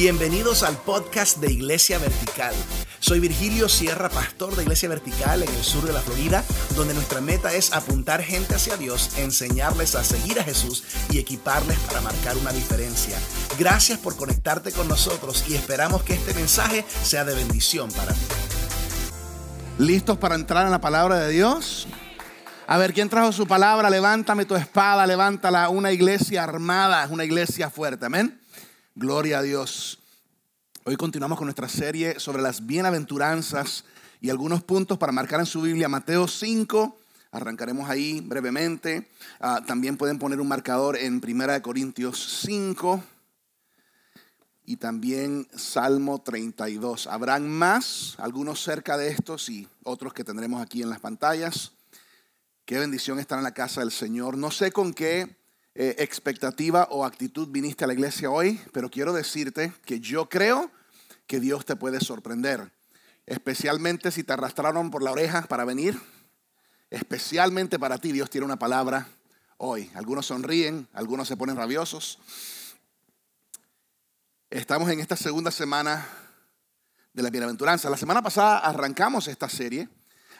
Bienvenidos al podcast de Iglesia Vertical. Soy Virgilio Sierra, pastor de Iglesia Vertical en el sur de la Florida, donde nuestra meta es apuntar gente hacia Dios, enseñarles a seguir a Jesús y equiparles para marcar una diferencia. Gracias por conectarte con nosotros y esperamos que este mensaje sea de bendición para ti. ¿Listos para entrar en la palabra de Dios? A ver, ¿quién trajo su palabra? Levántame tu espada, levántala. Una iglesia armada, una iglesia fuerte. Amén. Gloria a Dios. Hoy continuamos con nuestra serie sobre las bienaventuranzas y algunos puntos para marcar en su Biblia. Mateo 5, arrancaremos ahí brevemente. Ah, también pueden poner un marcador en 1 Corintios 5 y también Salmo 32. Habrán más, algunos cerca de estos y otros que tendremos aquí en las pantallas. Qué bendición estar en la casa del Señor. No sé con qué eh, expectativa o actitud viniste a la iglesia hoy, pero quiero decirte que yo creo que Dios te puede sorprender, especialmente si te arrastraron por la oreja para venir, especialmente para ti Dios tiene una palabra hoy. Algunos sonríen, algunos se ponen rabiosos. Estamos en esta segunda semana de la bienaventuranza. La semana pasada arrancamos esta serie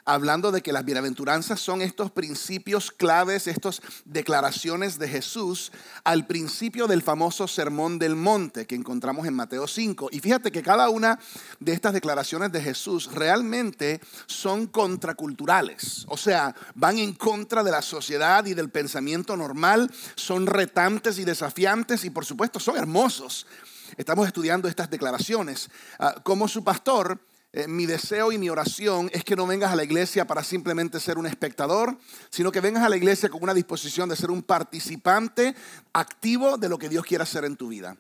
hablando de que las bienaventuranzas son estos principios claves, estas declaraciones de Jesús al principio del famoso Sermón del Monte que encontramos en Mateo 5. Y fíjate que cada una de estas declaraciones de Jesús realmente son contraculturales, o sea, van en contra de la sociedad y del pensamiento normal, son retantes y desafiantes y por supuesto son hermosos. Estamos estudiando estas declaraciones. Ah, como su pastor, eh, mi deseo y mi oración es que no vengas a la iglesia para simplemente ser un espectador, sino que vengas a la iglesia con una disposición de ser un participante activo de lo que Dios quiere hacer en tu vida.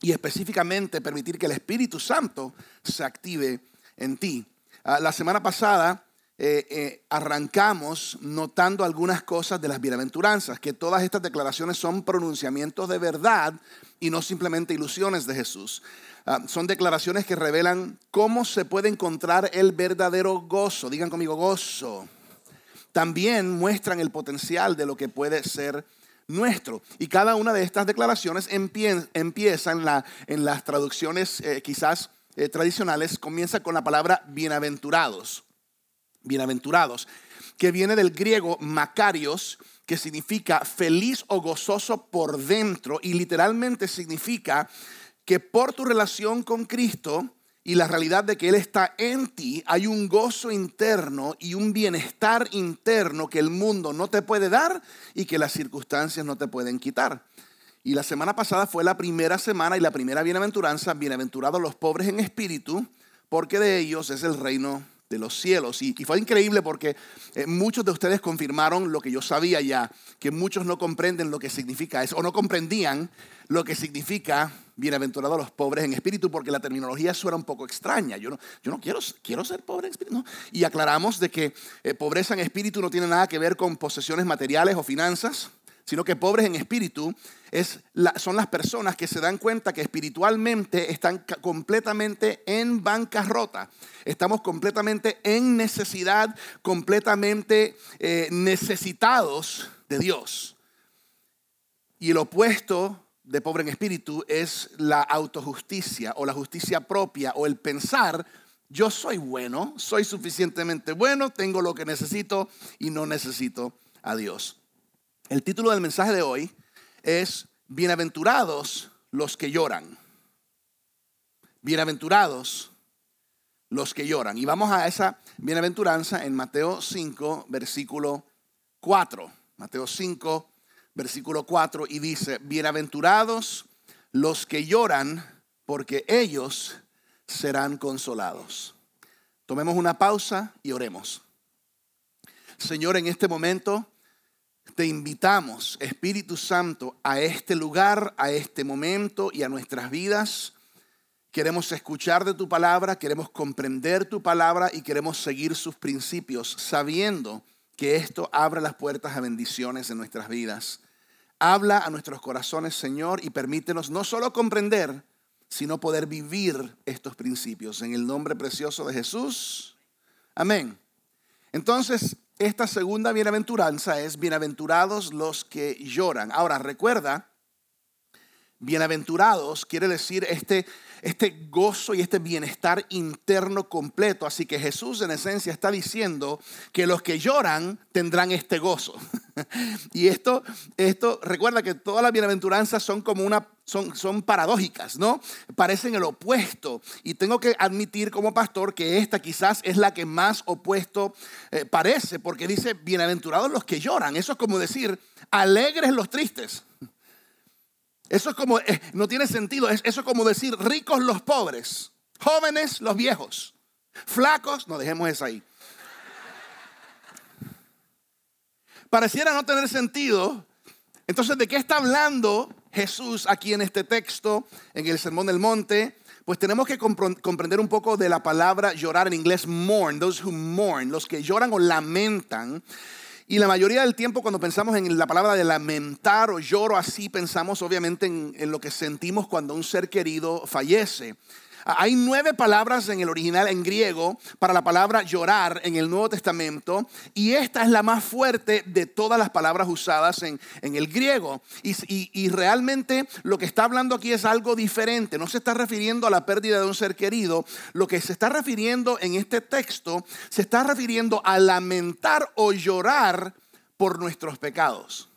Y específicamente permitir que el Espíritu Santo se active en ti. Ah, la semana pasada eh, eh, arrancamos notando algunas cosas de las bienaventuranzas, que todas estas declaraciones son pronunciamientos de verdad y no simplemente ilusiones de Jesús. Ah, son declaraciones que revelan cómo se puede encontrar el verdadero gozo. Digan conmigo, gozo. También muestran el potencial de lo que puede ser nuestro. Y cada una de estas declaraciones empieza en, la, en las traducciones eh, quizás tradicionales, comienza con la palabra bienaventurados. Bienaventurados, que viene del griego macarios, que significa feliz o gozoso por dentro y literalmente significa que por tu relación con Cristo y la realidad de que Él está en ti, hay un gozo interno y un bienestar interno que el mundo no te puede dar y que las circunstancias no te pueden quitar. Y la semana pasada fue la primera semana y la primera bienaventuranza, bienaventurados los pobres en espíritu, porque de ellos es el reino de los cielos. Y, fue increíble porque eh, muchos de ustedes confirmaron lo que yo sabía ya, que muchos no comprenden lo que significa eso, o no comprendían lo que significa bienaventurados los pobres en espíritu, porque la terminología suena un poco extraña. Yo no, yo no quiero, quiero ser pobre en espíritu. Y aclaramos de que eh, pobreza en espíritu no tiene nada que ver con posesiones materiales o finanzas sino que pobres en espíritu es son las personas que se dan cuenta que espiritualmente están completamente en bancarrota. Estamos completamente en necesidad, completamente eh, necesitados de Dios. Y el opuesto de pobre en espíritu es la autojusticia o la justicia propia o el pensar, yo soy bueno, soy suficientemente bueno, tengo lo que necesito y no necesito a Dios. El título del mensaje de hoy es Bienaventurados los que lloran. Bienaventurados los que lloran. Y vamos a esa bienaventuranza en Mateo 5, versículo 4. Mateo 5, versículo 4, y dice, Bienaventurados los que lloran, porque ellos serán consolados. Tomemos una pausa y oremos. Señor, en este momento te invitamos, Espíritu Santo, a este lugar, a este momento y a nuestras vidas. Queremos escuchar de tu palabra, queremos comprender tu palabra y queremos seguir sus principios, sabiendo que esto abre las puertas a bendiciones en nuestras vidas. Habla a nuestros corazones, Señor, y permítenos no solo comprender, sino poder vivir estos principios. En el nombre precioso de Jesús. Amén. Entonces, esta segunda bienaventuranza es bienaventurados los que lloran. Ahora, recuerda bienaventurados quiere decir este, este gozo y este bienestar interno completo. Así que Jesús en esencia está diciendo que los que lloran tendrán este gozo. y esto, esto, recuerda que todas las bienaventuranzas son como una, son, son paradójicas, ¿no? Parecen el opuesto. Y tengo que admitir como pastor que esta quizás es la que más opuesto eh, parece, porque dice, bienaventurados los que lloran. Eso es como decir, alegres los tristes. Eso es como, eh, no tiene sentido, eso es como decir ricos los pobres, jóvenes los viejos, flacos, no dejemos eso ahí. Pareciera no tener sentido. Entonces, ¿de qué está hablando Jesús aquí en este texto, en el Sermón del Monte? Pues tenemos que comprender un poco de la palabra llorar en inglés, mourn, those who mourn, los que lloran o lamentan. Y la mayoría del tiempo cuando pensamos en la palabra de lamentar o lloro así, pensamos obviamente en, en, lo que sentimos cuando un ser querido fallece. Hay nueve palabras en el original en griego para la palabra llorar en el Nuevo Testamento y esta es la más fuerte de todas las palabras usadas en, el griego. Y, y, realmente lo que está hablando aquí es algo diferente. No se está refiriendo a la pérdida de un ser querido. Lo que se está refiriendo en este texto se está refiriendo a lamentar o llorar por nuestros pecados.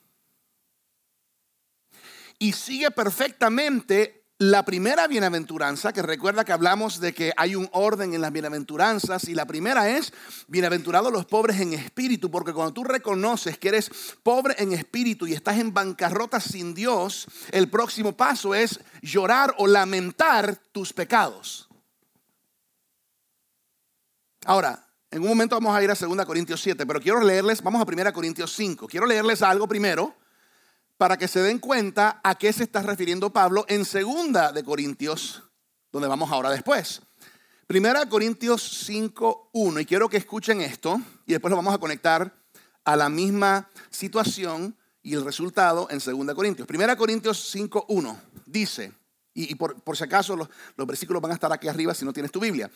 Y sigue perfectamente la primera bienaventuranza, que recuerda que hablamos de que hay un orden en las bienaventuranzas, y la primera es, bienaventurados los pobres en espíritu, porque cuando tú reconoces que eres pobre en espíritu y estás en bancarrota sin Dios, el próximo paso es llorar o lamentar tus pecados. Ahora, en un momento vamos a ir a 2 Corintios 7, pero quiero leerles, vamos a 1 Corintios 5, quiero leerles algo primero para que se den cuenta a qué se está refiriendo Pablo en segunda de Corintios, donde vamos ahora después. Primera Corintios 5.1, y quiero que escuchen esto, y después lo vamos a conectar a la misma situación y el resultado en segunda Corintios. Primera Corintios 5.1 dice, y, por, si acaso los versículos van a estar aquí arriba si no tienes tu Biblia,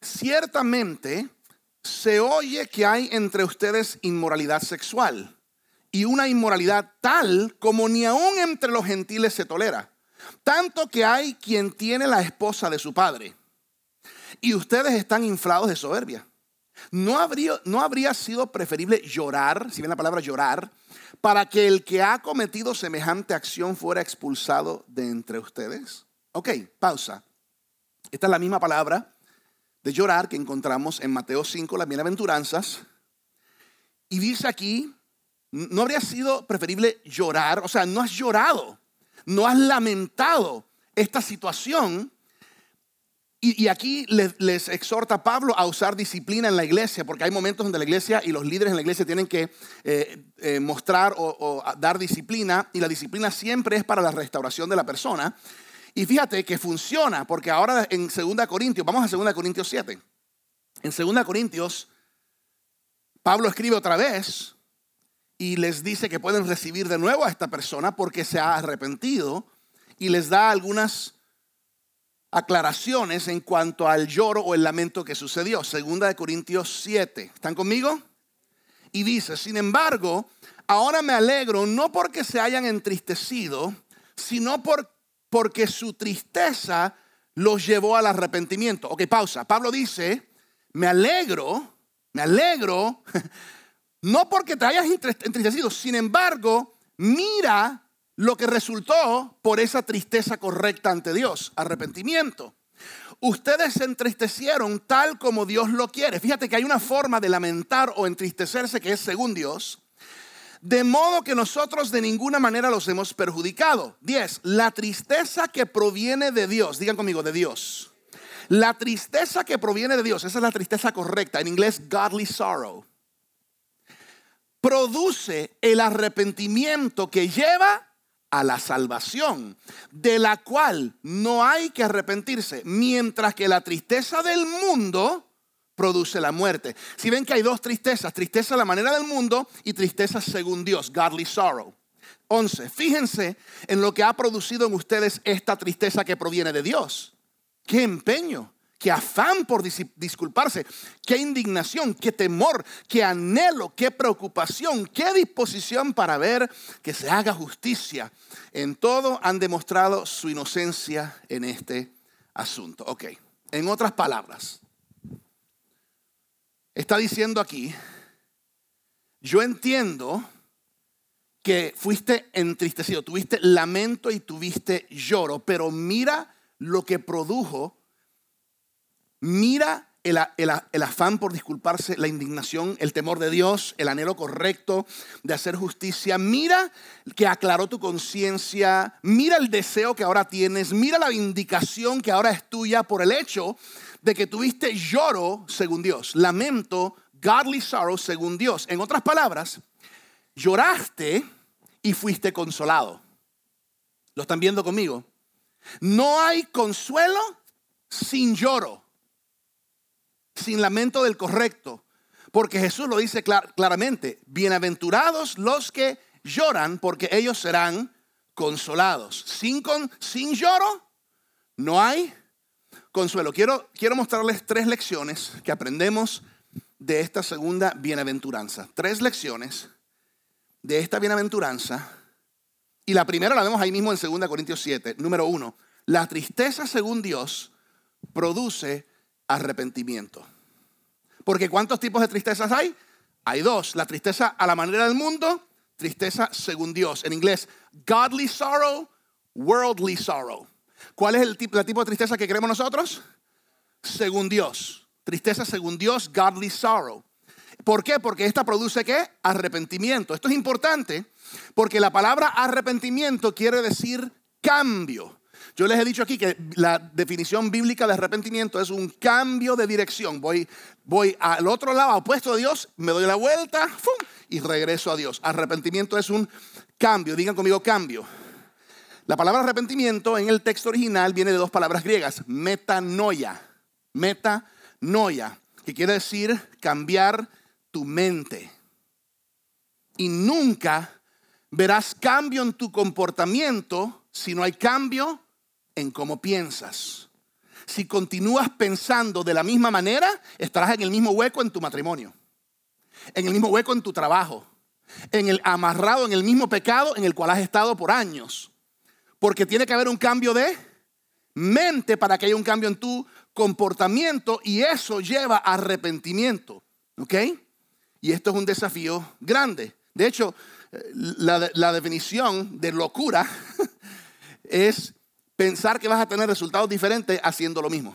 ciertamente se oye que hay entre ustedes inmoralidad sexual y una inmoralidad tal como ni aún entre los gentiles se tolera. Tanto que hay quien tiene la esposa de su padre. Y ustedes están inflados de soberbia. ¿No habría, ¿No habría sido preferible llorar, si bien la palabra llorar, para que el que ha cometido semejante acción fuera expulsado de entre ustedes? Ok, pausa. Esta es la misma palabra de llorar que encontramos en Mateo 5, las bienaventuranzas. Y dice aquí ¿No habría sido preferible llorar? O sea, no has llorado, no has lamentado esta situación. Y, aquí les, exhorta Pablo a usar disciplina en la iglesia, porque hay momentos donde la iglesia y los líderes en la iglesia tienen que eh, eh, mostrar o, o dar disciplina, y la disciplina siempre es para la restauración de la persona. Y fíjate que funciona, porque ahora en 2 Corintios, vamos a 2 Corintios 7. En 2 Corintios, Pablo escribe otra vez y les dice que pueden recibir de nuevo a esta persona porque se ha arrepentido y les da algunas aclaraciones en cuanto al lloro o el lamento que sucedió. Segunda de Corintios 7. ¿Están conmigo? Y dice, sin embargo, ahora me alegro no porque se hayan entristecido, sino por, porque su tristeza los llevó al arrepentimiento. Ok, pausa. Pablo dice, me alegro, me alegro no porque te hayas entristecido, sin embargo, mira lo que resultó por esa tristeza correcta ante Dios, arrepentimiento. Ustedes se entristecieron tal como Dios lo quiere. Fíjate que hay una forma de lamentar o entristecerse que es según Dios. De modo que nosotros de ninguna manera los hemos perjudicado. 10. La tristeza que proviene de Dios. Digan conmigo, de Dios. La tristeza que proviene de Dios. Esa es la tristeza correcta. En inglés, godly sorrow produce el arrepentimiento que lleva a la salvación, de la cual no hay que arrepentirse, mientras que la tristeza del mundo produce la muerte. Si ven que hay dos tristezas, tristeza a la manera del mundo y tristeza según Dios, godly sorrow. 11. Fíjense en lo que ha producido en ustedes esta tristeza que proviene de Dios. Qué empeño, qué afán por disculparse, qué indignación, qué temor, qué anhelo, qué preocupación, qué disposición para ver que se haga justicia. En todo han demostrado su inocencia en este asunto. Ok, en otras palabras, está diciendo aquí, yo entiendo que fuiste entristecido, tuviste lamento y tuviste lloro, pero mira lo que produjo, mira el, afán por disculparse, la indignación, el temor de Dios, el anhelo correcto de hacer justicia. Mira que aclaró tu conciencia, mira el deseo que ahora tienes, mira la vindicación que ahora es tuya por el hecho de que tuviste lloro según Dios, lamento, godly sorrow según Dios. En otras palabras, lloraste y fuiste consolado. ¿Lo están viendo conmigo? No hay consuelo sin lloro, sin lamento del correcto, porque Jesús lo dice claramente, bienaventurados los que lloran, porque ellos serán consolados. Sin, sin lloro no hay consuelo. Quiero, quiero mostrarles tres lecciones que aprendemos de esta segunda bienaventuranza. Tres lecciones de esta bienaventuranza y la primera la vemos ahí mismo en 2 Corintios 7. Número uno, la tristeza según Dios produce arrepentimiento. Porque ¿cuántos tipos de tristezas hay? Hay dos. La tristeza a la manera del mundo, tristeza según Dios. En inglés, godly sorrow, worldly sorrow. ¿Cuál es el tipo, tipo de tristeza que queremos nosotros? Según Dios. Tristeza según Dios, godly sorrow. ¿Por qué? Porque esta produce qué? Arrepentimiento. Esto es importante porque la palabra arrepentimiento quiere decir cambio. Yo les he dicho aquí que la definición bíblica de arrepentimiento es un cambio de dirección. Voy, voy al otro lado, opuesto a Dios, me doy la vuelta y regreso a Dios. Arrepentimiento es un cambio. Digan conmigo cambio. La palabra arrepentimiento en el texto original viene de dos palabras griegas, metanoia. Metanoia, que quiere decir cambiar tu mente. Y nunca verás cambio en tu comportamiento si no hay cambio en cómo piensas. Si continúas pensando de la misma manera, estarás en el mismo hueco en tu matrimonio, en el mismo hueco en tu trabajo, en el amarrado en el mismo pecado en el cual has estado por años. Porque tiene que haber un cambio de mente para que haya un cambio en tu comportamiento y eso lleva a arrepentimiento. ¿Ok? Y esto es un desafío grande. De hecho, la, definición de locura es pensar que vas a tener resultados diferentes haciendo lo mismo.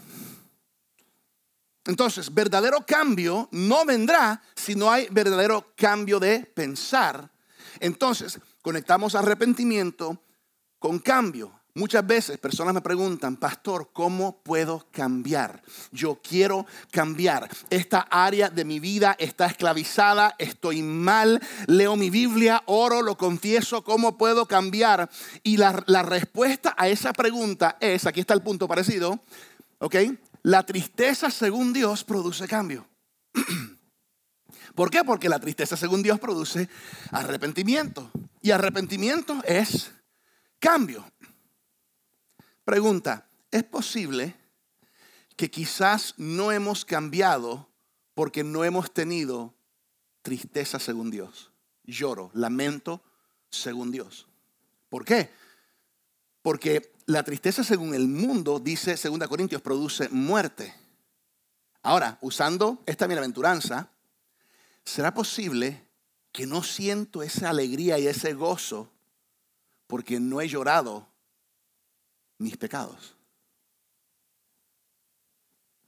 Entonces, verdadero cambio no vendrá si no hay verdadero cambio de pensar. Entonces, conectamos arrepentimiento con cambio. Muchas veces personas me preguntan, pastor, ¿cómo puedo cambiar? Yo quiero cambiar. Esta área de mi vida está esclavizada, estoy mal, leo mi Biblia, oro, lo confieso, ¿cómo puedo cambiar? Y la, respuesta a esa pregunta es, aquí está el punto parecido, ¿ok? La tristeza según Dios produce cambio. ¿Por qué? Porque la tristeza según Dios produce arrepentimiento. Y arrepentimiento es cambio. Pregunta, ¿es posible que quizás no hemos cambiado porque no hemos tenido tristeza según Dios? Lloro, lamento según Dios. ¿Por qué? Porque la tristeza según el mundo, dice 2 Corintios, produce muerte. Ahora, usando esta bienaventuranza, ¿será posible que no siento esa alegría y ese gozo porque no he llorado mis pecados.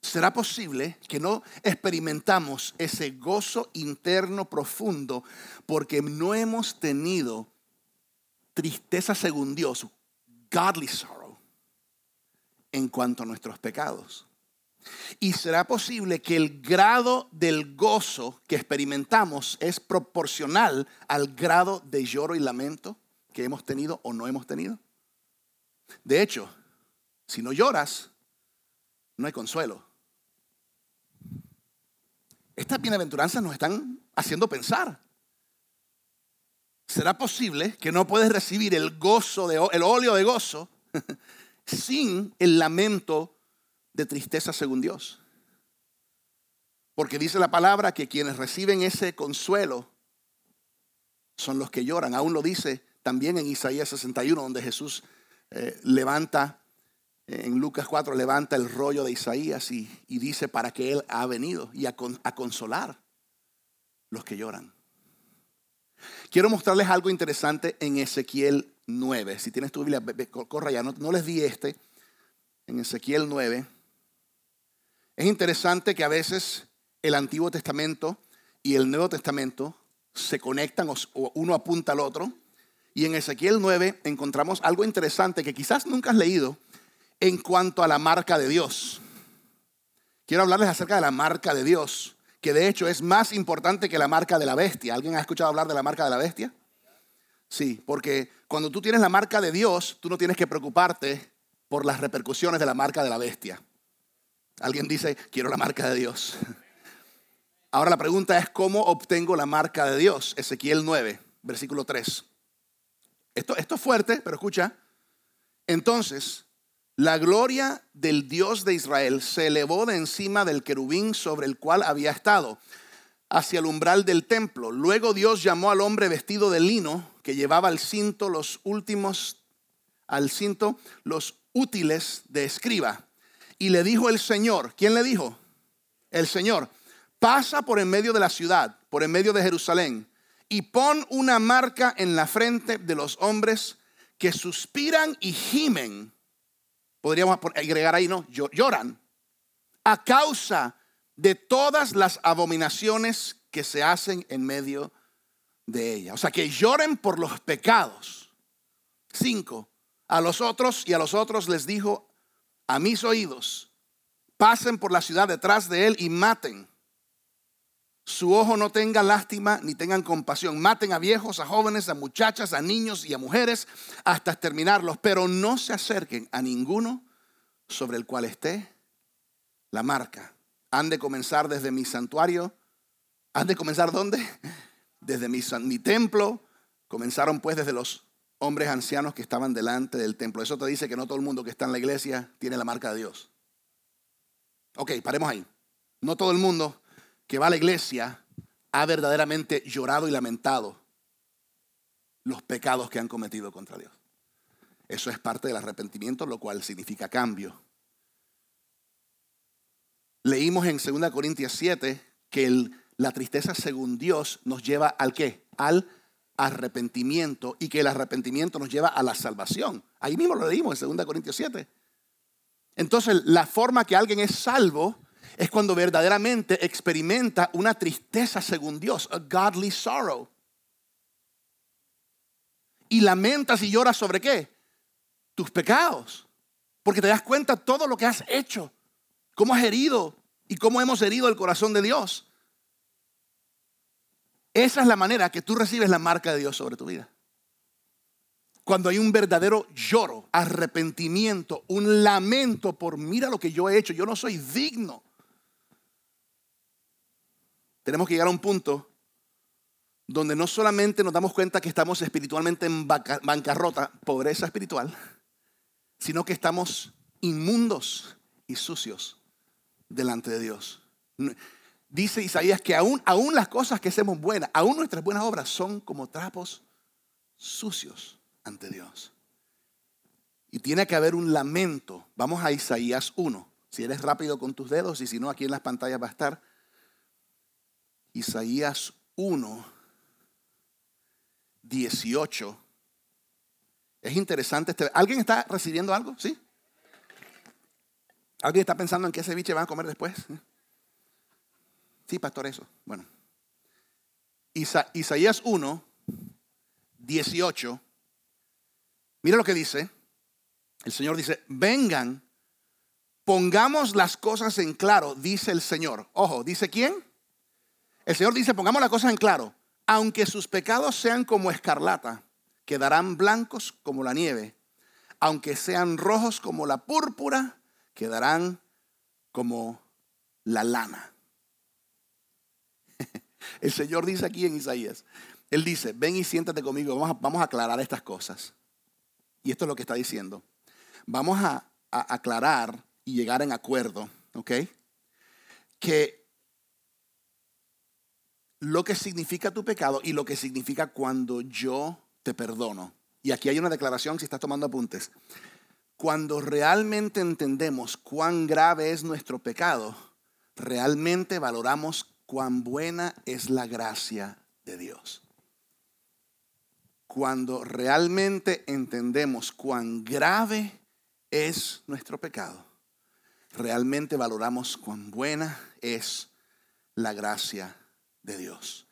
¿Será posible que no experimentamos ese gozo interno profundo porque no hemos tenido tristeza según Dios, godly sorrow, en cuanto a nuestros pecados? Y será posible que el grado del gozo que experimentamos es proporcional al grado de lloro y lamento que hemos tenido o no hemos tenido. De hecho, si no lloras, no hay consuelo. Estas bienaventuranzas nos están haciendo pensar. ¿Será posible que no puedes recibir el gozo, el óleo de gozo, sin el lamento de tristeza según Dios. Porque dice la palabra que quienes reciben ese consuelo son los que lloran. Aún lo dice también en Isaías 61, donde Jesús eh, levanta, en Lucas 4, levanta el rollo de Isaías y, dice para que Él ha venido y a, a consolar los que lloran. Quiero mostrarles algo interesante en Ezequiel 9. Si tienes tu Biblia, corra ya. No, les di este. En Ezequiel 9. Es interesante que a veces el Antiguo Testamento y el Nuevo Testamento se conectan o uno apunta al otro. Y en Ezequiel 9 encontramos algo interesante que quizás nunca has leído en cuanto a la marca de Dios. Quiero hablarles acerca de la marca de Dios que de hecho es más importante que la marca de la bestia. ¿Alguien ha escuchado hablar de la marca de la bestia? Sí, porque cuando tú tienes la marca de Dios, tú no tienes que preocuparte por las repercusiones de la marca de la bestia. Alguien dice, quiero la marca de Dios. Ahora la pregunta es, ¿cómo obtengo la marca de Dios? Ezequiel 9, versículo 3. Esto, esto es fuerte, pero escucha. Entonces, la gloria del Dios de Israel se elevó de encima del querubín sobre el cual había estado, hacia el umbral del templo. Luego Dios llamó al hombre vestido de lino que llevaba al cinto los últimos, al cinto los útiles de escriba. Y le dijo el Señor, ¿quién le dijo? El Señor, pasa por en medio de la ciudad, por en medio de Jerusalén, y pon una marca en la frente de los hombres que suspiran y gimen podríamos agregar ahí, ¿no? Lloran a causa de todas las abominaciones que se hacen en medio de ella. O sea, que lloren por los pecados. Cinco, a los otros y a los otros les dijo, a mis oídos, pasen por la ciudad detrás de él y maten su ojo no tenga lástima ni tengan compasión. Maten a viejos, a jóvenes, a muchachas, a niños y a mujeres hasta exterminarlos, pero no se acerquen a ninguno sobre el cual esté la marca. Han de comenzar desde mi santuario. ¿Han de comenzar dónde? Desde mi, mi templo. Comenzaron pues desde los hombres ancianos que estaban delante del templo. Eso te dice que no todo el mundo que está en la iglesia tiene la marca de Dios. Ok, paremos ahí. No todo el mundo que va a la iglesia ha verdaderamente llorado y lamentado los pecados que han cometido contra Dios. Eso es parte del arrepentimiento, lo cual significa cambio. Leímos en 2 Corintios 7 que la tristeza según Dios nos lleva al qué? Al arrepentimiento y que el arrepentimiento nos lleva a la salvación. Ahí mismo lo leímos en 2 Corintios 7. Entonces, la forma que alguien es salvo es cuando verdaderamente experimenta una tristeza según Dios, a godly sorrow. Y lamentas y lloras sobre qué? Tus pecados. Porque te das cuenta todo lo que has hecho, cómo has herido y cómo hemos herido el corazón de Dios. Esa es la manera que tú recibes la marca de Dios sobre tu vida. Cuando hay un verdadero lloro, arrepentimiento, un lamento por mira lo que yo he hecho, yo no soy digno tenemos que llegar a un punto donde no solamente nos damos cuenta que estamos espiritualmente en bancarrota, pobreza espiritual, sino que estamos inmundos y sucios delante de Dios. Dice Isaías que aún, las cosas que hacemos buenas, aún nuestras buenas obras son como trapos sucios ante Dios. Y tiene que haber un lamento. Vamos a Isaías 1. Si eres rápido con tus dedos y si no, aquí en las pantallas va a estar. Isaías 1, 18. Es interesante. Este, ¿Alguien está recibiendo algo? ¿Sí? ¿Alguien está pensando en qué ceviche van a comer después? Sí, pastor, eso. Bueno. Isaías 1, 18. Mira lo que dice. El Señor dice, vengan, pongamos las cosas en claro, dice el Señor. Ojo, ¿dice quién? El Señor dice, pongamos la cosa en claro, aunque sus pecados sean como escarlata, quedarán blancos como la nieve, aunque sean rojos como la púrpura, quedarán como la lana. El Señor dice aquí en Isaías, Él dice, ven y siéntate conmigo, vamos a, vamos a aclarar estas cosas. Y esto es lo que está diciendo. Vamos a, a aclarar y llegar en acuerdo, ¿ok? Que lo que significa tu pecado y lo que significa cuando yo te perdono. Y aquí hay una declaración si estás tomando apuntes. Cuando realmente entendemos cuán grave es nuestro pecado, realmente valoramos cuán buena es la gracia de Dios. Cuando realmente entendemos cuán grave es nuestro pecado, realmente valoramos cuán buena es la gracia de Dios.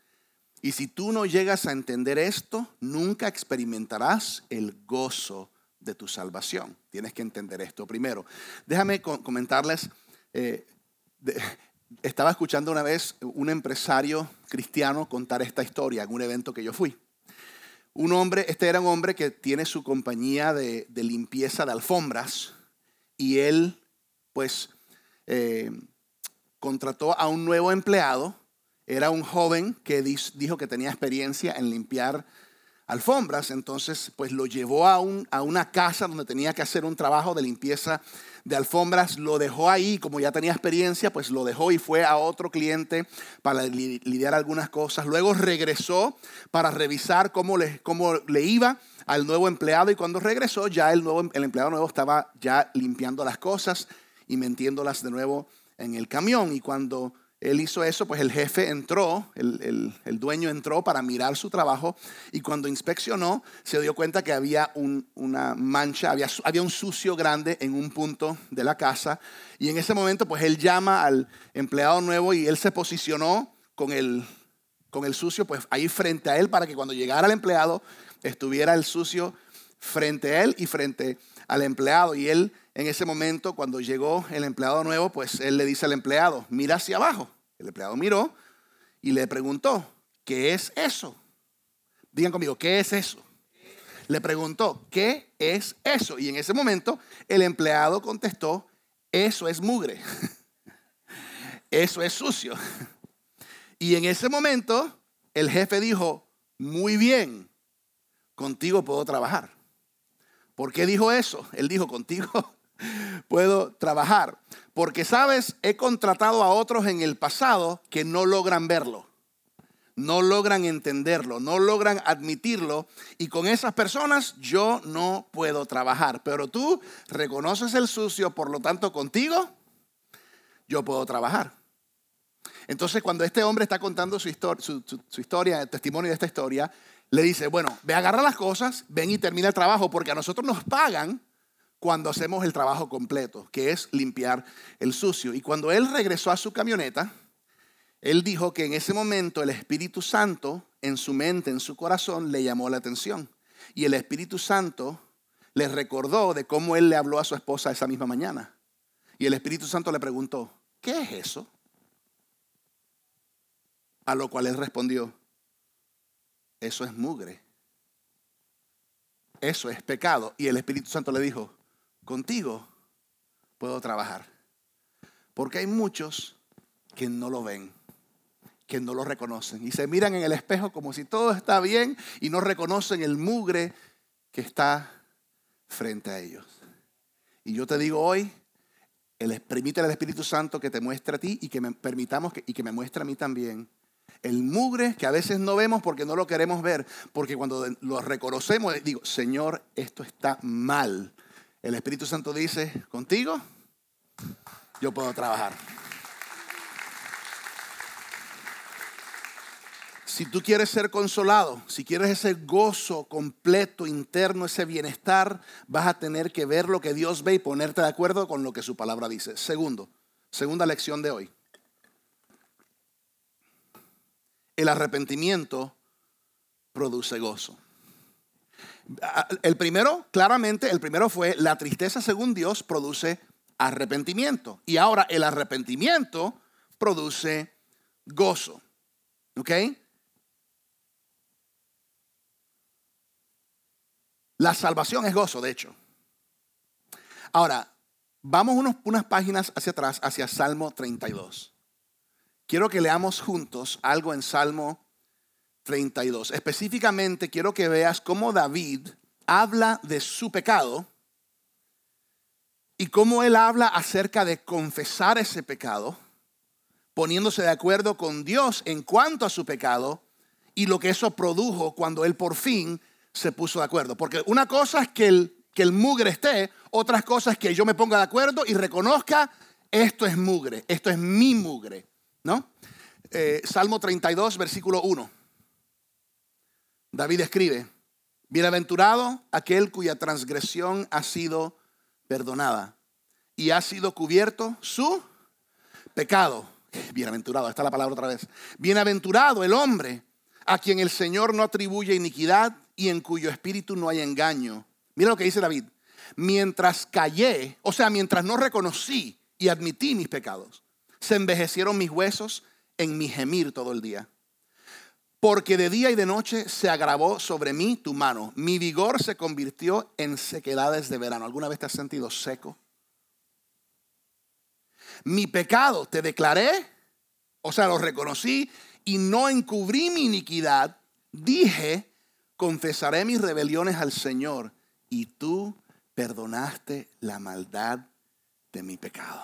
Y si tú no llegas a entender esto, nunca experimentarás el gozo de tu salvación. Tienes que entender esto primero. Déjame comentarles, eh, estaba escuchando una vez un empresario cristiano contar esta historia en un evento que yo fui. Un hombre, este era un hombre que tiene su compañía de, limpieza de alfombras y él pues eh, contrató a un nuevo empleado era un joven que dijo que tenía experiencia en limpiar alfombras, entonces pues lo llevó a, un, a una casa donde tenía que hacer un trabajo de limpieza de alfombras, lo dejó ahí, como ya tenía experiencia, pues lo dejó y fue a otro cliente para lidiar algunas cosas. Luego regresó para revisar cómo le, cómo le iba al nuevo empleado y cuando regresó ya el, nuevo, el empleado nuevo estaba ya limpiando las cosas y metiéndolas de nuevo en el camión. Y cuando él hizo eso, pues el jefe entró, el, dueño entró para mirar su trabajo y cuando inspeccionó se dio cuenta que había una mancha, había, había un sucio grande en un punto de la casa y en ese momento pues él llama al empleado nuevo y él se posicionó con el, con el sucio pues ahí frente a él para que cuando llegara el empleado estuviera el sucio frente a él y frente al empleado y él en ese momento, cuando llegó el empleado nuevo, pues él le dice al empleado, mira hacia abajo. El empleado miró y le preguntó, ¿qué es eso? Digan conmigo, ¿qué es eso? Le preguntó, ¿qué es eso? Y en ese momento el empleado contestó, eso es mugre. Eso es sucio. Y en ese momento el jefe dijo, muy bien, contigo puedo trabajar. ¿Por qué dijo eso? Él dijo, contigo puedo trabajar. Porque, sabes, he contratado a otros en el pasado que no logran verlo, no logran entenderlo, no logran admitirlo. Y con esas personas yo no puedo trabajar. Pero tú reconoces el sucio, por lo tanto, contigo yo puedo trabajar. Entonces, cuando este hombre está contando su, historia, el testimonio de esta historia, le dice, bueno, ve a agarrar las cosas, ven y termina el trabajo, porque a nosotros nos pagan cuando hacemos el trabajo completo, que es limpiar el sucio. Y cuando él regresó a su camioneta, él dijo que en ese momento el Espíritu Santo, en su mente, en su corazón, le llamó la atención. Y el Espíritu Santo le recordó de cómo él le habló a su esposa esa misma mañana. Y el Espíritu Santo le preguntó, ¿qué es eso? A lo cual él respondió, eso es mugre. Eso es pecado. Y el Espíritu Santo le dijo, contigo puedo trabajar. Porque hay muchos que no lo ven, que no lo reconocen y se miran en el espejo como si todo está bien y no reconocen el mugre que está frente a ellos. Y yo te digo hoy, el, permite al Espíritu Santo que te muestre a ti y que me permitamos y que me muestre a mí también el mugre que a veces no vemos porque no lo queremos ver, porque cuando lo reconocemos digo, Señor, esto está mal. El Espíritu Santo dice, contigo yo puedo trabajar. Si tú quieres ser consolado, si quieres ese gozo completo interno, ese bienestar, vas a tener que ver lo que Dios ve y ponerte de acuerdo con lo que su palabra dice. Segundo, segunda lección de hoy. El arrepentimiento produce gozo. El primero, claramente, el primero fue la tristeza según Dios produce arrepentimiento. Y ahora el arrepentimiento produce gozo. ¿Ok? La salvación es gozo, de hecho. Ahora, vamos unas páginas hacia atrás, hacia Salmo 32. Quiero que leamos juntos algo en Salmo 32. Específicamente quiero que veas cómo David habla de su pecado y cómo él habla acerca de confesar ese pecado, poniéndose de acuerdo con Dios en cuanto a su pecado y lo que eso produjo cuando él por fin se puso de acuerdo. Porque una cosa es que el, que el mugre esté, otras cosas es que yo me ponga de acuerdo y reconozca, esto es mugre, esto es mi mugre. ¿no? Eh, Salmo 32, versículo 1. David escribe, bienaventurado aquel cuya transgresión ha sido perdonada y ha sido cubierto su pecado. Bienaventurado, está la palabra otra vez. Bienaventurado el hombre a quien el Señor no atribuye iniquidad y en cuyo espíritu no hay engaño. Mira lo que dice David. Mientras callé, o sea, mientras no reconocí y admití mis pecados, se envejecieron mis huesos en mi gemir todo el día. Porque de día y de noche se agravó sobre mí tu mano. Mi vigor se convirtió en sequedades de verano. ¿Alguna vez te has sentido seco? Mi pecado te declaré, o sea, lo reconocí y no encubrí mi iniquidad. Dije, confesaré mis rebeliones al Señor y tú perdonaste la maldad de mi pecado.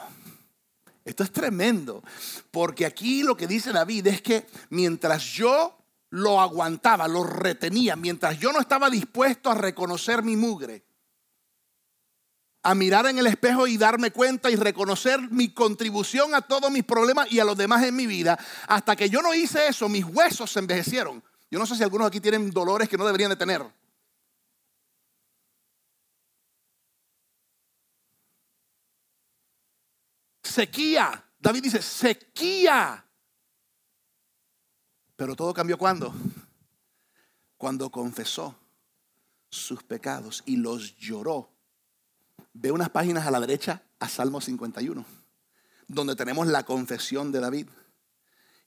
Esto es tremendo, porque aquí lo que dice David es que mientras yo lo aguantaba, lo retenía, mientras yo no estaba dispuesto a reconocer mi mugre, a mirar en el espejo y darme cuenta y reconocer mi contribución a todos mis problemas y a los demás en mi vida, hasta que yo no hice eso, mis huesos se envejecieron. Yo no sé si algunos aquí tienen dolores que no deberían de tener. Sequía. David dice, sequía pero todo cambió cuando? Cuando confesó sus pecados y los lloró. Ve unas páginas a la derecha a Salmo 51, donde tenemos la confesión de David.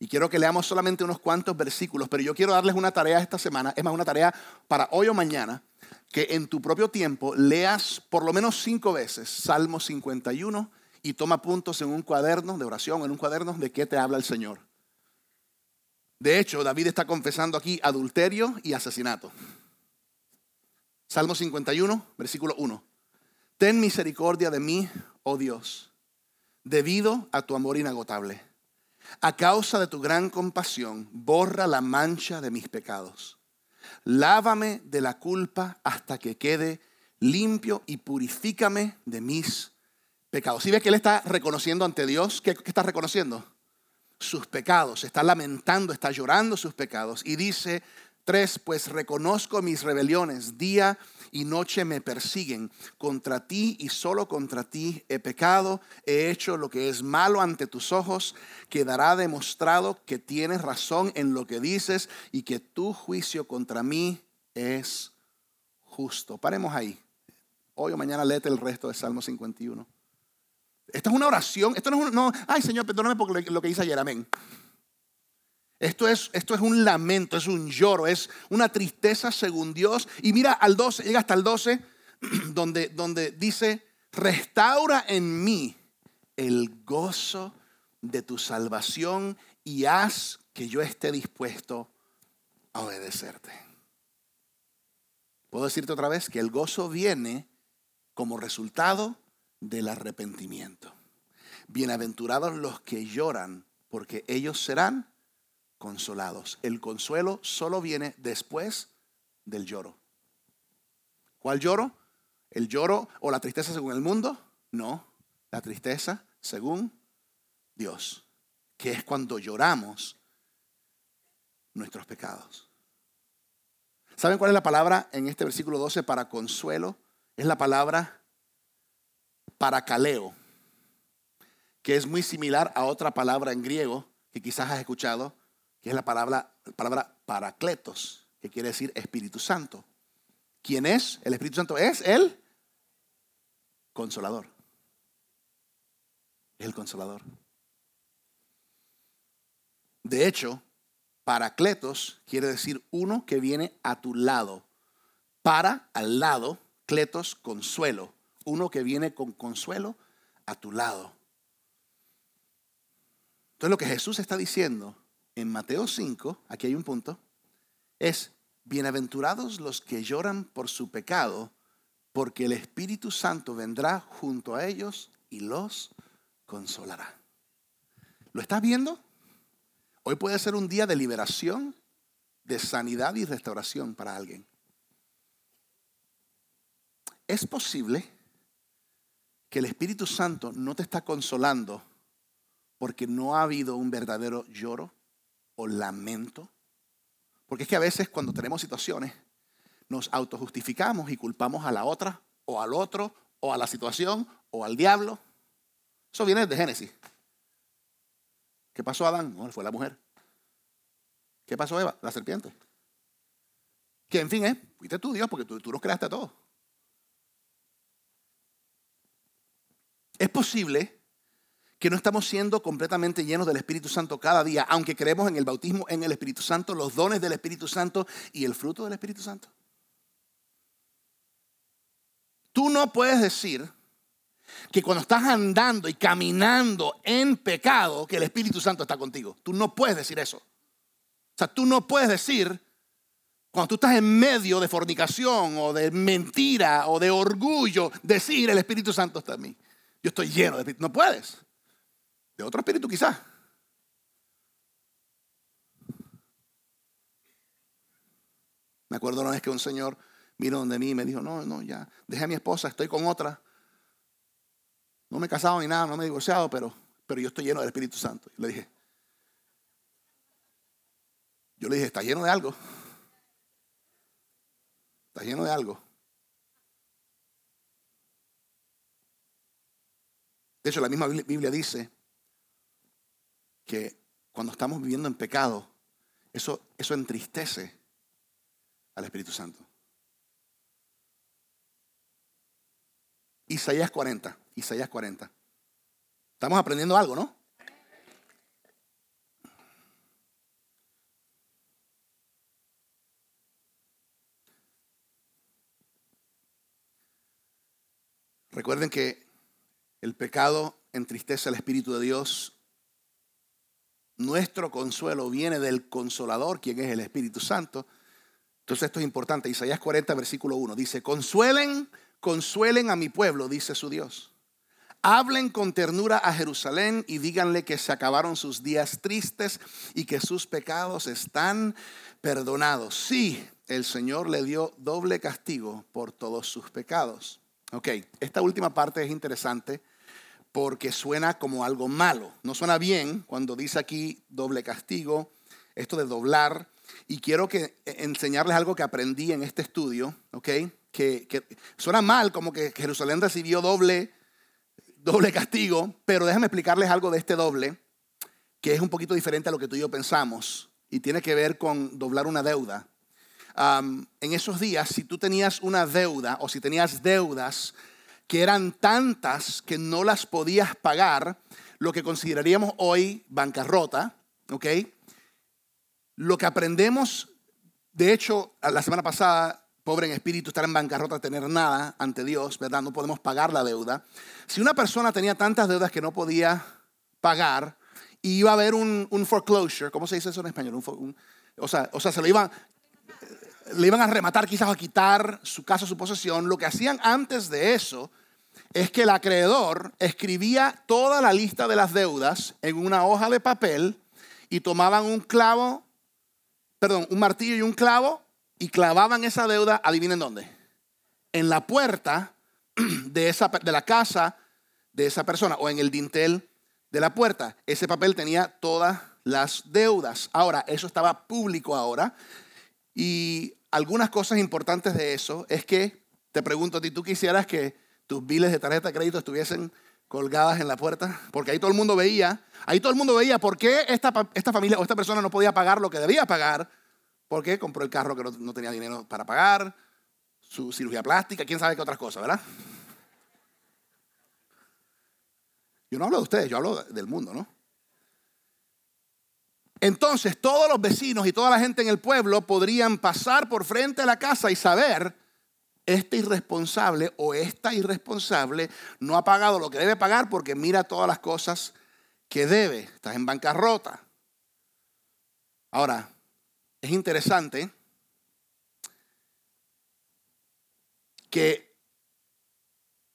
Y quiero que leamos solamente unos cuantos versículos, pero yo quiero darles una tarea esta semana, es más, una tarea para hoy o mañana, que en tu propio tiempo leas por lo menos cinco veces Salmo 51 y toma puntos en un cuaderno de oración, en un cuaderno de qué te habla el Señor. De hecho, David está confesando aquí adulterio y asesinato. Salmo 51, versículo 1. Ten misericordia de mí, oh Dios, debido a tu amor inagotable. A causa de tu gran compasión, borra la mancha de mis pecados. Lávame de la culpa hasta que quede limpio y purifícame de mis pecados. Si ves que él está reconociendo ante Dios, ¿qué, qué está reconociendo? Sus pecados, está lamentando, está llorando sus pecados. Y dice, tres, pues reconozco mis rebeliones, día y noche me persiguen. Contra ti y solo contra ti he pecado, he hecho lo que es malo ante tus ojos, quedará demostrado que tienes razón en lo que dices y que tu juicio contra mí es justo. Paremos ahí. Hoy o mañana léete el resto de Salmo 51. Esta es una oración. Esto no es un, no, ay Señor, perdóname por lo que hice ayer, amén. Esto es, esto es un lamento, es un lloro, es una tristeza según Dios. Y mira al 12, llega hasta el 12, donde, donde dice, restaura en mí el gozo de tu salvación y haz que yo esté dispuesto a obedecerte. Puedo decirte otra vez que el gozo viene como resultado del arrepentimiento. Bienaventurados los que lloran, porque ellos serán consolados. El consuelo solo viene después del lloro. ¿Cuál lloro? ¿El lloro o la tristeza según el mundo? No, la tristeza según Dios, que es cuando lloramos nuestros pecados. ¿Saben cuál es la palabra en este versículo 12 para consuelo? Es la palabra paracaleo, que es muy similar a otra palabra en griego que quizás has escuchado, que es la palabra, palabra paracletos, que quiere decir Espíritu Santo. ¿Quién es? El Espíritu Santo es el consolador. El consolador. De hecho, paracletos quiere decir uno que viene a tu lado. Para, al lado, cletos, consuelo uno que viene con consuelo a tu lado. Entonces lo que Jesús está diciendo en Mateo 5, aquí hay un punto, es, bienaventurados los que lloran por su pecado, porque el Espíritu Santo vendrá junto a ellos y los consolará. ¿Lo estás viendo? Hoy puede ser un día de liberación, de sanidad y restauración para alguien. Es posible que el Espíritu Santo no te está consolando porque no ha habido un verdadero lloro o lamento. Porque es que a veces cuando tenemos situaciones nos autojustificamos y culpamos a la otra o al otro o a la situación o al diablo. Eso viene de Génesis. ¿Qué pasó a Adán? No, fue la mujer. ¿Qué pasó Eva? La serpiente. Que en fin, ¿eh? fuiste tú Dios porque tú, tú creaste a todos. Es posible que no estamos siendo completamente llenos del Espíritu Santo cada día, aunque creemos en el bautismo en el Espíritu Santo, los dones del Espíritu Santo y el fruto del Espíritu Santo. Tú no puedes decir que cuando estás andando y caminando en pecado, que el Espíritu Santo está contigo. Tú no puedes decir eso. O sea, tú no puedes decir, cuando tú estás en medio de fornicación o de mentira o de orgullo, decir el Espíritu Santo está en mí. Yo estoy lleno de Espíritu. No puedes. De otro espíritu quizás. Me acuerdo una vez que un señor vino donde mí y me dijo, no, no, ya, dejé a mi esposa, estoy con otra. No me he casado ni nada, no me he divorciado, pero, pero yo estoy lleno del Espíritu Santo. Y le dije, yo le dije, ¿está lleno de algo? ¿Está lleno de algo? De hecho, la misma Biblia dice que cuando estamos viviendo en pecado, eso, eso entristece al Espíritu Santo. Isaías 40, Isaías 40. Estamos aprendiendo algo, ¿no? Recuerden que el pecado entristece al Espíritu de Dios. Nuestro consuelo viene del consolador, quien es el Espíritu Santo. Entonces esto es importante. Isaías 40, versículo 1. Dice, consuelen Consuelen a mi pueblo, dice su Dios. Hablen con ternura a Jerusalén y díganle que se acabaron sus días tristes y que sus pecados están perdonados. Sí, el Señor le dio doble castigo por todos sus pecados. Ok, esta última parte es interesante porque suena como algo malo. No suena bien cuando dice aquí doble castigo, esto de doblar. Y quiero que enseñarles algo que aprendí en este estudio, ¿ok? que, suena mal, como que Jerusalén recibió doble, doble castigo, pero déjame explicarles algo de este doble, que es un poquito diferente a lo que tú y yo pensamos, y tiene que ver con doblar una deuda. en esos días, si tú tenías una deuda o si tenías deudas que eran tantas que no las podías pagar, lo que consideraríamos hoy bancarrota, ¿ok? Lo que aprendemos, de hecho, la semana pasada pobre en espíritu, estar en bancarrota, tener nada ante Dios, ¿verdad? No podemos pagar la deuda. Si una persona tenía tantas deudas que no podía pagar, y iba a haber un, foreclosure, ¿cómo se dice eso en español? o, sea, o sea, se lo iban, le iban a rematar, quizás a quitar su casa, su posesión. Lo que hacían antes de eso es que el acreedor escribía toda la lista de las deudas en una hoja de papel y tomaban un clavo, perdón, un martillo y un clavo y clavaban esa deuda, adivinen dónde, en la puerta de, esa, de la casa de esa persona o en el dintel de la puerta. Ese papel tenía todas las deudas. Ahora, eso estaba público ahora. Y algunas cosas importantes de eso es que, te pregunto a ti, ¿tú quisieras que tus biles de tarjeta de crédito estuviesen colgadas en la puerta? Porque ahí todo el mundo veía, ahí todo el mundo veía por qué esta, esta familia o esta persona no podía pagar lo que debía pagar porque compró el carro que no, tenía dinero para pagar, su cirugía plástica, quién sabe qué otras cosas, ¿verdad? Yo no hablo de ustedes, yo hablo del mundo, ¿no? Entonces todos los vecinos y toda la gente en el pueblo podrían pasar por frente a la casa y saber, este irresponsable o esta irresponsable no ha pagado lo que debe pagar porque mira todas las cosas que debe, estás en bancarrota. Ahora, es interesante que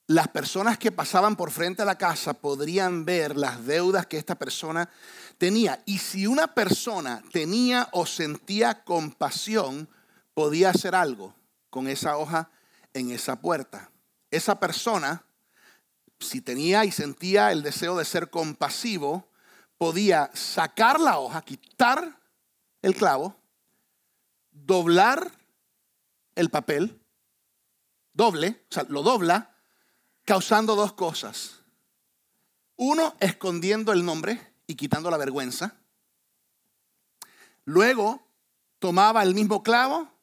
las personas que pasaban por frente a la casa podrían ver las deudas que esta persona tenía. Y si una persona tenía o sentía compasión, podía hacer algo con esa hoja en esa puerta. Esa persona, si tenía y sentía el deseo de ser compasivo, podía sacar la hoja, quitar el clavo, doblar el papel, doble, o sea, lo dobla, causando dos cosas. Uno, escondiendo el nombre y quitando la vergüenza. Luego, tomaba el mismo clavo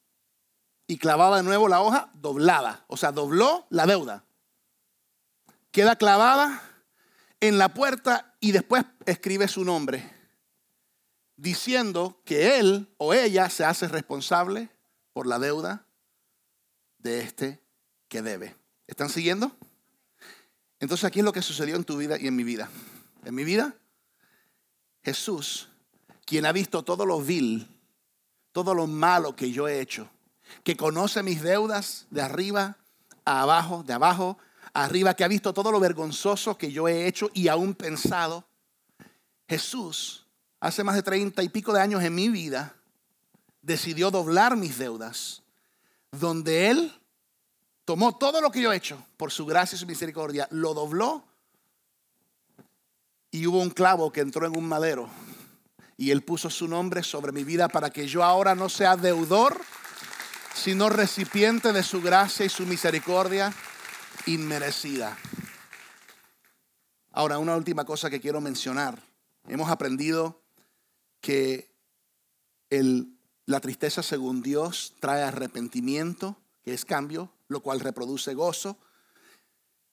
y clavaba de nuevo la hoja doblada. O sea, dobló la deuda. Queda clavada en la puerta y después escribe su nombre, diciendo que él o ella se hace responsable por la deuda de este que debe. ¿Están siguiendo? Entonces aquí es lo que sucedió en tu vida y en mi vida. En mi vida, Jesús, quien ha visto todo lo vil, todo lo malo que yo he hecho, que conoce mis deudas de arriba a abajo, de abajo a arriba, que ha visto todo lo vergonzoso que yo he hecho y aún pensado. Jesús, hace más de treinta y pico de años en mi vida, decidió doblar mis deudas, donde Él tomó todo lo que yo he hecho por su gracia y su misericordia, lo dobló y hubo un clavo que entró en un madero y Él puso su nombre sobre mi vida para que yo ahora no sea deudor sino recipiente de su gracia y su misericordia inmerecida. Ahora, una última cosa que quiero mencionar. Hemos aprendido que la tristeza según Dios trae arrepentimiento, que es cambio, lo cual reproduce gozo.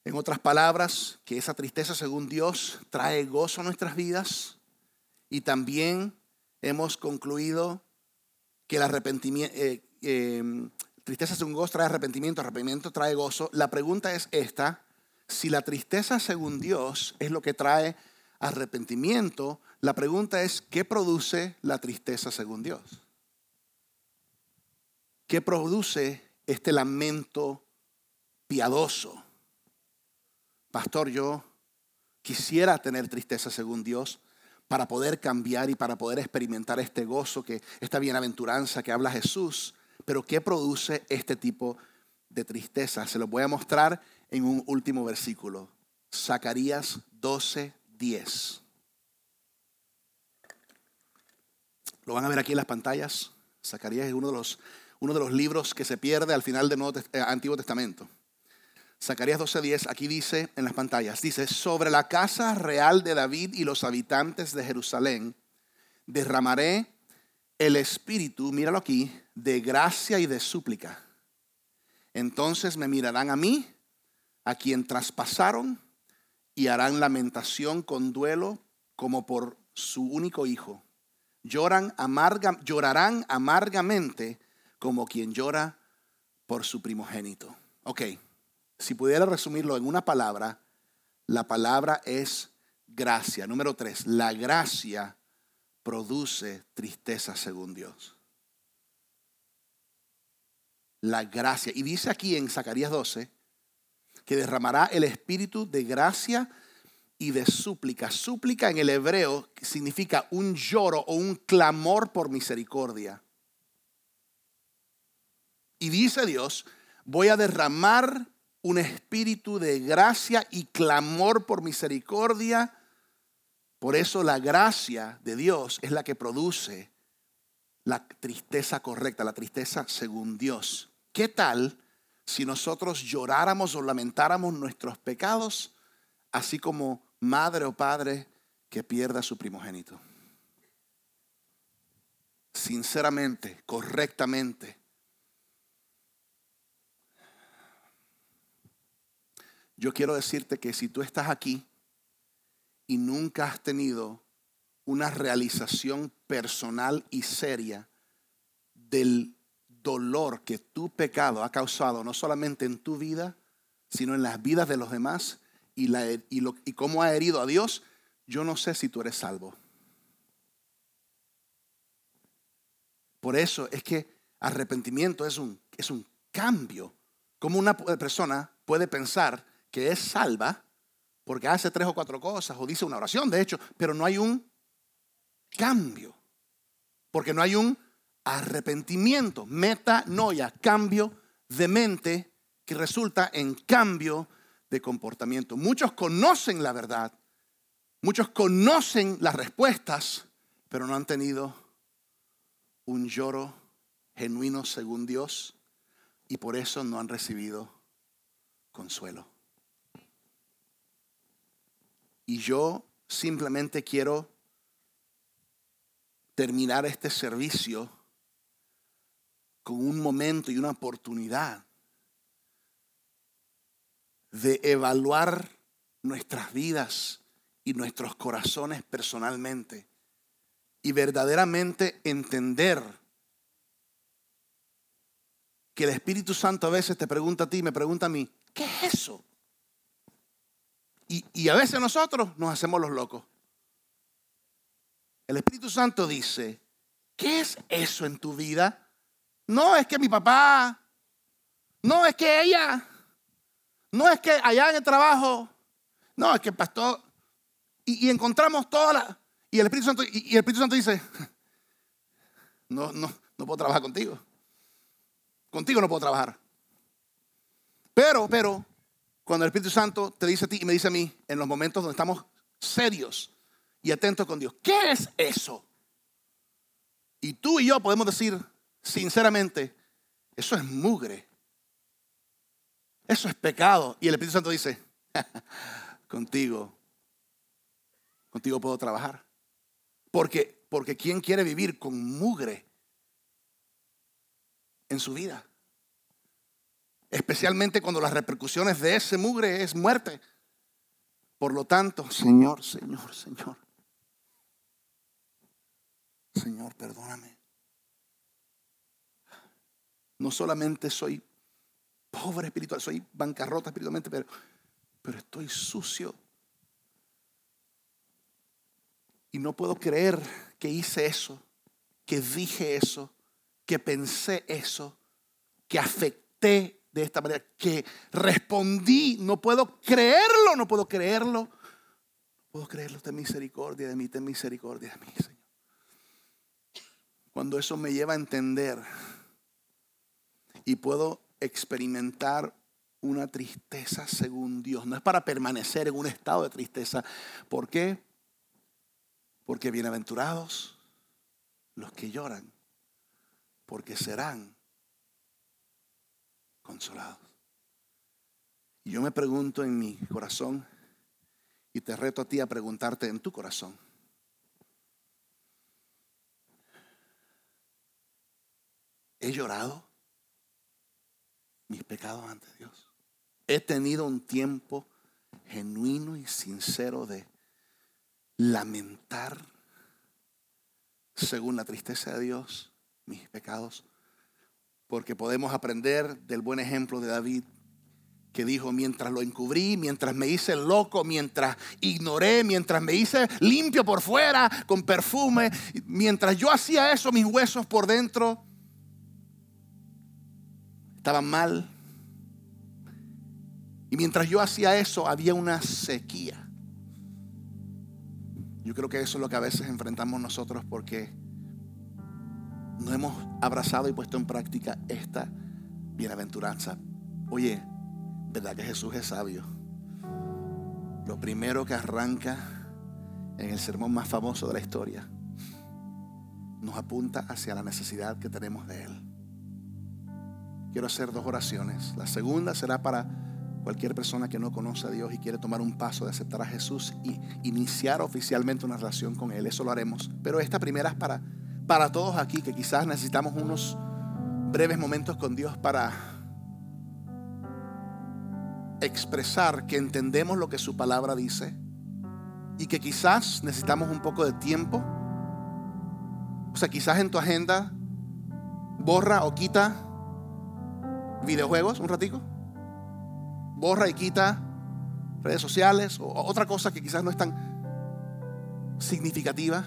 En otras palabras, que esa tristeza según Dios trae gozo a nuestras vidas. Y también hemos concluido que el arrepentimiento, eh, Em, tristeza según gozo trae arrepentimiento, arrepentimiento trae gozo. La pregunta es esta, si la tristeza según Dios es lo que trae arrepentimiento, la pregunta es, ¿qué produce la tristeza según Dios? ¿Qué produce este lamento piadoso? Pastor, yo quisiera tener tristeza según Dios para poder cambiar y para poder experimentar este gozo, que esta bienaventuranza que habla Jesús. Pero ¿qué produce este tipo de tristeza? Se lo voy a mostrar en un último versículo. Zacarías 12, 10. Lo van a ver aquí en las pantallas. Zacarías es uno de los, uno de los libros que se pierde al final del eh, Antiguo Testamento. Zacarías 12:10, aquí dice en las pantallas, dice, sobre la casa real de David y los habitantes de Jerusalén, derramaré el espíritu, míralo aquí, de gracia y de súplica. Entonces me mirarán a mí, a quien traspasaron, y harán lamentación con duelo como por su único hijo. Lloran amarga, llorarán amargamente como quien llora por su primogénito. Ok, si pudiera resumirlo en una palabra, la palabra es gracia. Número tres, la gracia produce tristeza según Dios. La gracia. Y dice aquí en Zacarías 12 que derramará el espíritu de gracia y de súplica. Súplica en el hebreo significa un lloro o un clamor por misericordia. Y dice Dios, voy a derramar un espíritu de gracia y clamor por misericordia por eso la gracia de Dios es la que produce la tristeza correcta, la tristeza según Dios. ¿Qué tal si nosotros lloráramos o lamentáramos nuestros pecados, así como madre o padre que pierda a su primogénito? Sinceramente, correctamente. Yo quiero decirte que si tú estás aquí y nunca has tenido una realización personal y seria del dolor que tu pecado ha causado, no solamente en tu vida, sino en las vidas de los demás y, la, y, lo, y cómo ha herido a Dios, yo no sé si tú eres salvo. Por eso es que arrepentimiento es un, es un cambio. Como una persona puede pensar que es salva porque hace tres o cuatro cosas o dice una oración, de hecho, pero no hay un cambio, porque no hay un arrepentimiento, metanoia, cambio de mente que resulta en cambio de comportamiento. Muchos conocen la verdad, muchos conocen las respuestas, pero no han tenido un lloro genuino según Dios y por eso no han recibido consuelo. Y yo simplemente quiero terminar este servicio con un momento y una oportunidad de evaluar nuestras vidas y nuestros corazones personalmente y verdaderamente entender que el Espíritu Santo a veces te pregunta a ti, me pregunta a mí, ¿qué es eso? Y, a veces nosotros nos hacemos los locos. El Espíritu Santo dice, ¿qué es eso en tu vida? No es que mi papá, no es que ella, no es que allá en el trabajo, no es que el pastor, y, encontramos toda la, y el Espíritu Santo, y, el Espíritu Santo dice, no, no, no puedo trabajar contigo. Contigo no puedo trabajar. Pero, pero, cuando el Espíritu Santo te dice a ti y me dice a mí, en los momentos donde estamos serios y atentos con Dios, ¿qué es eso? Y tú y yo podemos decir, sinceramente, eso es mugre. Eso es pecado. Y el Espíritu Santo dice, contigo, contigo puedo trabajar. Porque, porque ¿quién quiere vivir con mugre en su vida? Especialmente cuando las repercusiones de ese mugre es muerte. Por lo tanto, Señor, Señor, Señor. Señor, perdóname. No solamente soy pobre espiritual, soy bancarrota espiritualmente, pero, pero estoy sucio. Y no puedo creer que hice eso, que dije eso, que pensé eso, que afecté de esta manera, que respondí. No puedo creerlo, no puedo creerlo. Puedo creerlo. Ten misericordia de mí, ten misericordia de mí, Señor. Cuando eso me lleva a entender y puedo experimentar una tristeza según Dios. No es para permanecer en un estado de tristeza. ¿Por qué? Porque bienaventurados los que lloran, porque serán consolados. Y yo me pregunto en mi corazón y te reto a ti a preguntarte en tu corazón. ¿He llorado? mis pecados ante Dios. He tenido un tiempo genuino y sincero de lamentar, según la tristeza de Dios, mis pecados, porque podemos aprender del buen ejemplo de David, que dijo, mientras lo encubrí, mientras me hice loco, mientras ignoré, mientras me hice limpio por fuera con perfume, mientras yo hacía eso, mis huesos por dentro estaban mal. Y mientras yo hacía eso, había una sequía. Yo creo que eso es lo que a veces enfrentamos nosotros porque no hemos abrazado y puesto en práctica esta bienaventuranza. Oye, ¿verdad que Jesús es sabio? Lo primero que arranca en el sermón más famoso de la historia nos apunta hacia la necesidad que tenemos de Él quiero hacer dos oraciones. La segunda será para cualquier persona que no conoce a Dios y quiere tomar un paso de aceptar a Jesús y iniciar oficialmente una relación con Él. Eso lo haremos. Pero esta primera es para, para todos aquí que quizás necesitamos unos breves momentos con Dios para expresar que entendemos lo que su palabra dice y que quizás necesitamos un poco de tiempo. O sea, quizás en tu agenda borra o quita videojuegos un ratico, borra y quita redes sociales o otra cosa que quizás no es tan significativa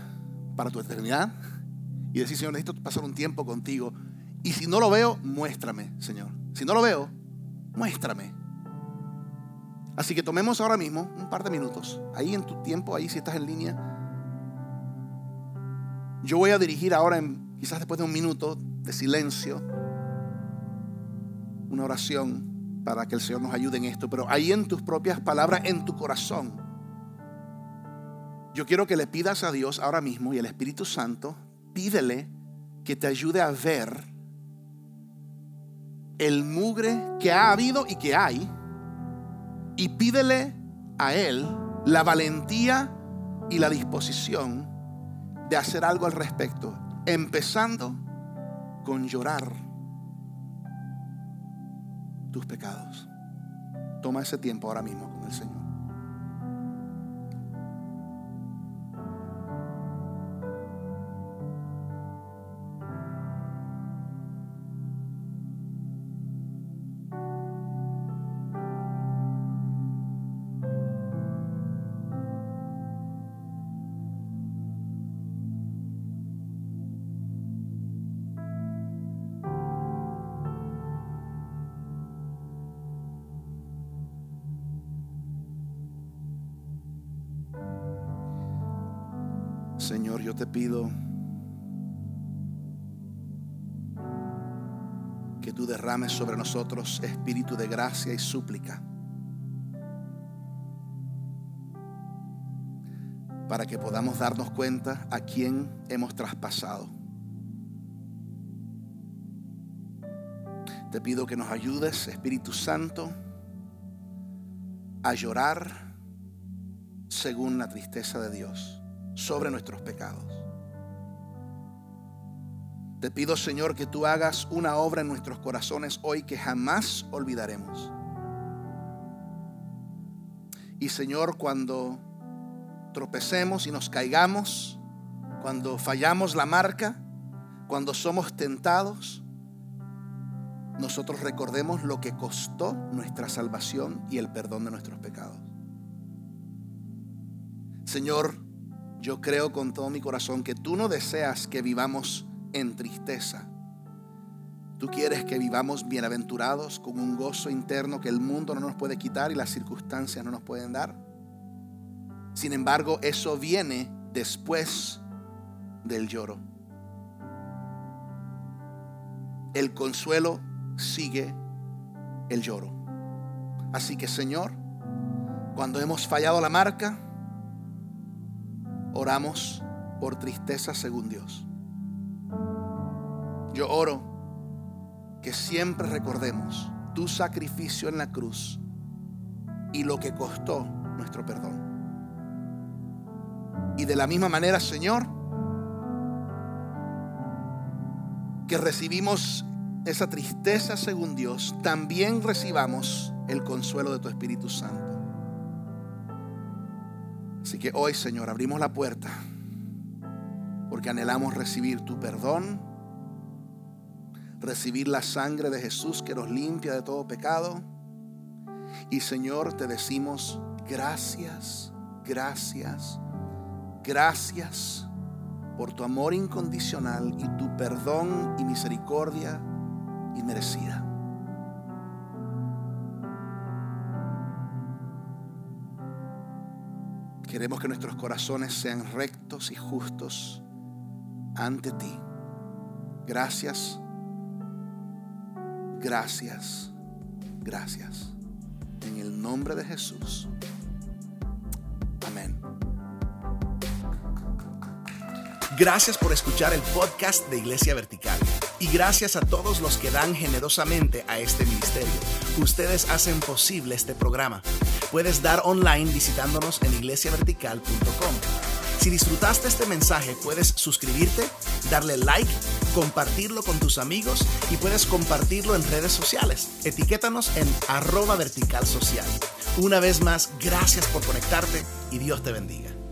para tu eternidad y decir, Señor, necesito pasar un tiempo contigo. Y si no lo veo, muéstrame, Señor. Si no lo veo, muéstrame. Así que tomemos ahora mismo un par de minutos, ahí en tu tiempo, ahí si estás en línea. Yo voy a dirigir ahora, en, quizás después de un minuto de silencio, una oración para que el Señor nos ayude en esto, pero ahí en tus propias palabras, en tu corazón, yo quiero que le pidas a Dios ahora mismo y al Espíritu Santo, pídele que te ayude a ver el mugre que ha habido y que hay y pídele a Él la valentía y la disposición de hacer algo al respecto, empezando con llorar tus pecados. Toma ese tiempo ahora mismo con el Señor. Pido que tú derrames sobre nosotros espíritu de gracia y súplica para que podamos darnos cuenta a quién hemos traspasado. Te pido que nos ayudes, Espíritu Santo, a llorar según la tristeza de Dios sobre nuestros pecados. Te pido, Señor, que tú hagas una obra en nuestros corazones hoy que jamás olvidaremos. Y Señor, cuando tropecemos y nos caigamos, cuando fallamos la marca, cuando somos tentados, nosotros recordemos lo que costó nuestra salvación y el perdón de nuestros pecados. Señor, yo creo con todo mi corazón que tú no deseas que vivamos en tristeza. Tú quieres que vivamos bienaventurados con un gozo interno que el mundo no nos puede quitar y las circunstancias no nos pueden dar. Sin embargo, eso viene después del lloro. El consuelo sigue el lloro. Así que Señor, cuando hemos fallado la marca, oramos por tristeza según Dios. Yo oro que siempre recordemos tu sacrificio en la cruz y lo que costó nuestro perdón. Y de la misma manera, Señor, que recibimos esa tristeza según Dios, también recibamos el consuelo de tu Espíritu Santo. Así que hoy, Señor, abrimos la puerta porque anhelamos recibir tu perdón, recibir la sangre de Jesús que nos limpia de todo pecado. Y Señor, te decimos gracias, gracias, gracias por tu amor incondicional y tu perdón y misericordia inmerecida. Queremos que nuestros corazones sean rectos y justos ante ti. Gracias, gracias, gracias. En el nombre de Jesús. Amén. Gracias por escuchar el podcast de Iglesia Vertical. Y gracias a todos los que dan generosamente a este ministerio. Ustedes hacen posible este programa puedes dar online visitándonos en iglesiavertical.com. Si disfrutaste este mensaje, puedes suscribirte, darle like, compartirlo con tus amigos y puedes compartirlo en redes sociales. Etiquétanos en arroba vertical social. Una vez más, gracias por conectarte y Dios te bendiga.